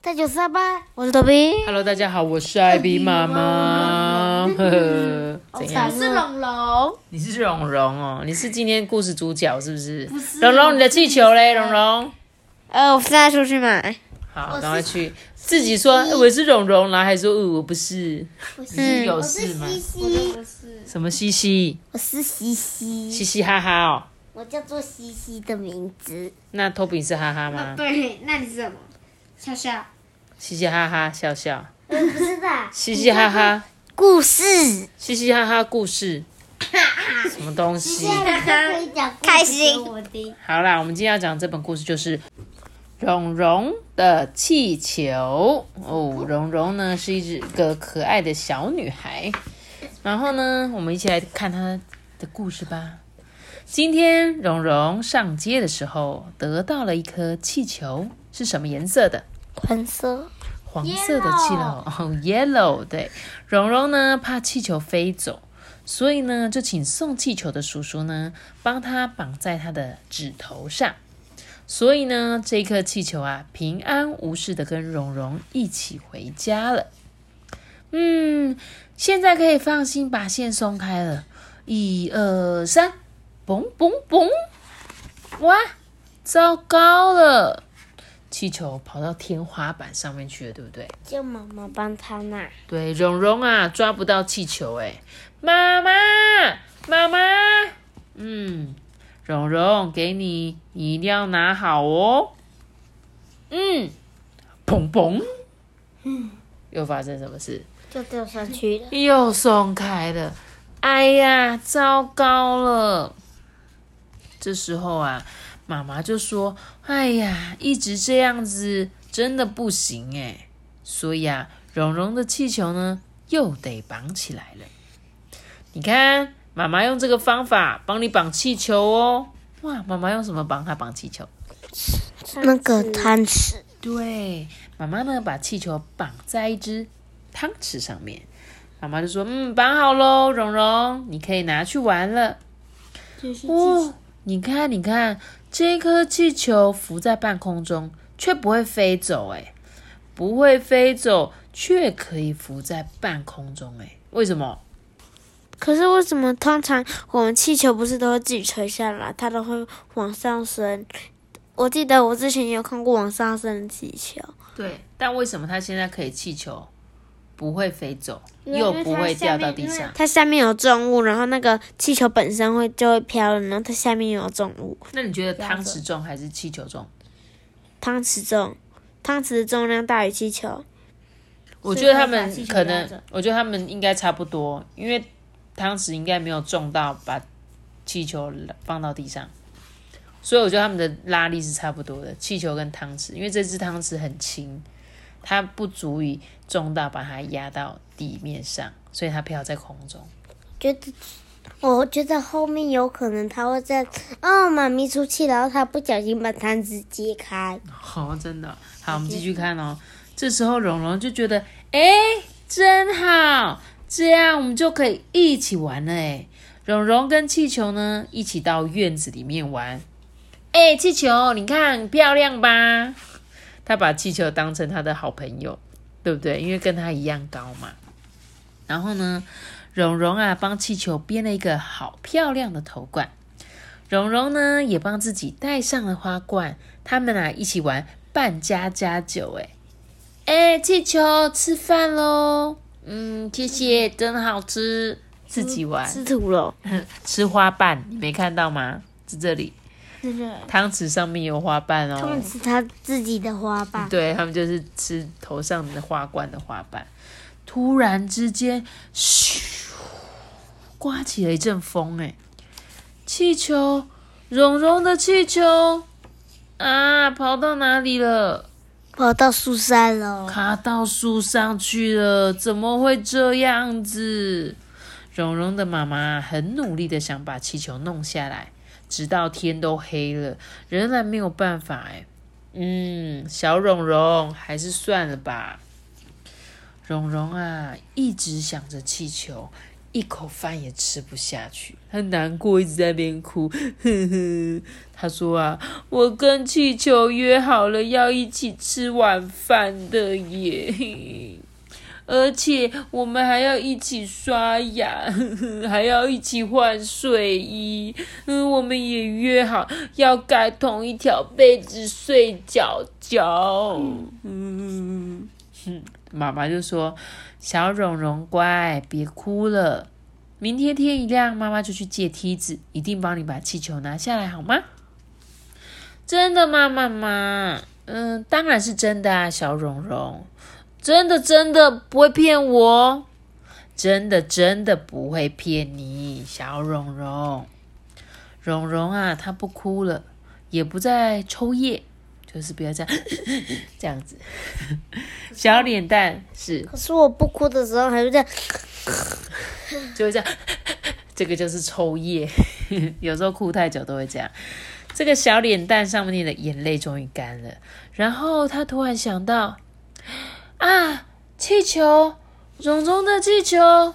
在九三八，我是豆比。Hello，大家好，我是艾比妈妈。呵呵，怎样？是龙龙，你是蓉蓉哦，你是今天故事主角是不是？蓉蓉，你的气球嘞？蓉蓉，呃，我现在出去买。好，赶快去。自己说呃我是蓉蓉，然后还说呃我不是，你是有事吗？西，什么西西？我是西西，嘻嘻哈哈哦。我叫做西西的名字。那托比是哈哈吗？对，那你是什么？笑笑。嘻嘻哈哈笑笑，不是的，嘻嘻哈哈，故事。嘻嘻哈哈故事，什么东西？开心。好啦，我们今天要讲这本故事就是蓉蓉的气球哦。蓉蓉呢是一只个可爱的小女孩，然后呢，我们一起来看她的故事吧。今天蓉蓉上街的时候得到了一颗气球，是什么颜色的？黄色。黄色的气球哦，yellow。对，蓉蓉呢怕气球飞走，所以呢就请送气球的叔叔呢帮他绑在他的指头上。所以呢，这颗气球啊平安无事的跟蓉蓉一起回家了。嗯，现在可以放心把线松开了。一二三，嘣嘣嘣！哇，糟糕了！气球跑到天花板上面去了，对不对？叫妈妈帮他拿。对，蓉蓉啊，抓不到气球，哎，妈妈，妈妈，嗯，蓉蓉，给你，你一定要拿好哦。嗯，砰砰，嗯又发生什么事？就掉上去了。又松开了，哎呀，糟糕了！这时候啊，妈妈就说：“哎呀，一直这样子真的不行哎。”所以啊，蓉蓉的气球呢又得绑起来了。你看，妈妈用这个方法帮你绑气球哦。哇，妈妈用什么帮她绑气球？那个汤匙。对，妈妈呢把气球绑在一只汤匙上面。妈妈就说：“嗯，绑好喽，蓉蓉，你可以拿去玩了。”哦，你看，你看，这颗气球浮在半空中，却不会飞走，哎，不会飞走，却可以浮在半空中，哎，为什么？可是为什么通常我们气球不是都会自己垂下来，它都会往上升？我记得我之前也有看过往上升的气球，对，但为什么它现在可以气球不会飞走，又不会掉到地上？它下面有重物，然后那个气球本身会就会飘了，然后它下面又有重物，那你觉得汤匙重还是气球重？汤匙重，汤匙的重量大于气球。我觉得他们可能，我觉得他们应该差不多，因为汤匙应该没有重到把气球放到地上，所以我觉得他们的拉力是差不多的，气球跟汤匙，因为这只汤匙很轻，它不足以重到把它压到地面上，所以它飘在空中。觉得，我觉得后面有可能它会在哦，妈咪出气，然后它不小心把汤匙揭开。哦，真的，好，我们继续看哦。这时候蓉蓉就觉得，哎，真好，这样我们就可以一起玩了哎。蓉蓉跟气球呢，一起到院子里面玩。哎，气球，你看漂亮吧？他把气球当成他的好朋友，对不对？因为跟他一样高嘛。然后呢，蓉蓉啊，帮气球编了一个好漂亮的头冠。蓉蓉呢，也帮自己戴上了花冠。他们啊，一起玩扮家家酒。哎，哎，气球吃饭喽！嗯，谢谢，真好吃。自己玩吃土了，吃花瓣，你没看到吗？在这里，这个汤匙上面有花瓣哦他们。吃他自己的花瓣。对他们就是吃头上的花冠的花瓣。突然之间，咻，刮起了一阵风，哎，气球，蓉蓉的气球啊，跑到哪里了？跑到树上了。卡到树上去了，怎么会这样子？蓉蓉的妈妈很努力的想把气球弄下来，直到天都黑了，仍然没有办法。哎，嗯，小蓉蓉，还是算了吧。蓉蓉啊，一直想着气球，一口饭也吃不下去，他难过，一直在边哭。哼哼，他说啊，我跟气球约好了要一起吃晚饭的耶。而且我们还要一起刷牙，还要一起换睡衣。嗯，我们也约好要盖同一条被子睡觉觉。嗯，妈妈就说：“小蓉蓉乖，别哭了。明天天一亮，妈妈就去借梯子，一定帮你把气球拿下来，好吗？”真的吗，妈妈？嗯，当然是真的啊，小蓉蓉。真的真的不会骗我，真的真的不会骗你，小蓉蓉。蓉蓉啊，她不哭了，也不再抽噎，就是不要这样 这样子。小脸蛋是，可是我不哭的时候还是这样，就会这样，这个就是抽噎。有时候哭太久都会这样。这个小脸蛋上面的眼泪终于干了，然后他突然想到。啊！气球，蓉蓉的气球，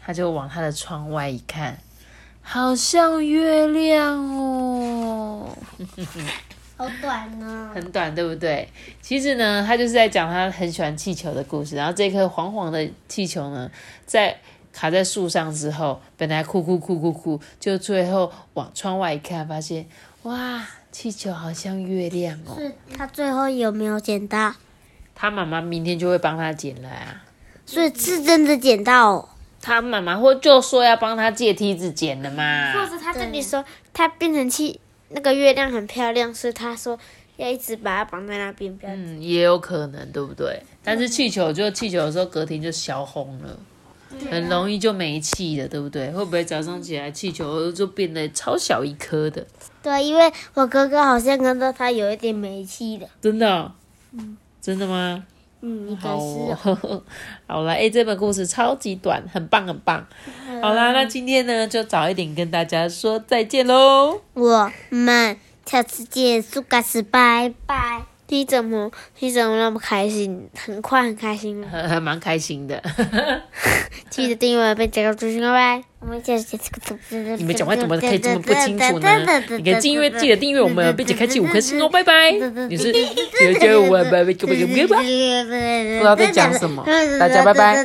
他就往他的窗外一看，好像月亮哦。好短呢，很短，对不对？其实呢，他就是在讲他很喜欢气球的故事。然后这颗黄黄的气球呢，在卡在树上之后，本来哭哭哭哭哭，就最后往窗外一看，发现哇，气球好像月亮哦。是他最后有没有捡到？他妈妈明天就会帮他捡了啊，所以是真的捡到。他妈妈或就说要帮他借梯子捡的嘛，或者他这里说他变成气那个月亮很漂亮，所以他说要一直把它绑在那边。嗯，也有可能，对不对？但是气球就气球的时候，隔天就消红了，很容易就没气了，对不对？会不会早上起来气球就变得超小一颗的？对，因为我哥哥好像看到他有一点没气的，真的。嗯。真的吗？嗯，应该是。好了，哎，这本故事超级短，很棒，很棒。好啦，那今天呢，就早一点跟大家说再见喽。我们下次见，苏嘎斯，拜拜。你怎么你怎么那么开心？很快很开心了，还蛮开心的。记得订阅并加入追踪，拜拜。你们讲话怎么可以这么不清楚呢？你可以订阅，记得订阅我们，并且开启五颗星哦，拜拜。你是九九五，拜拜，拜拜，拜拜。不知道在讲什么，大家拜拜。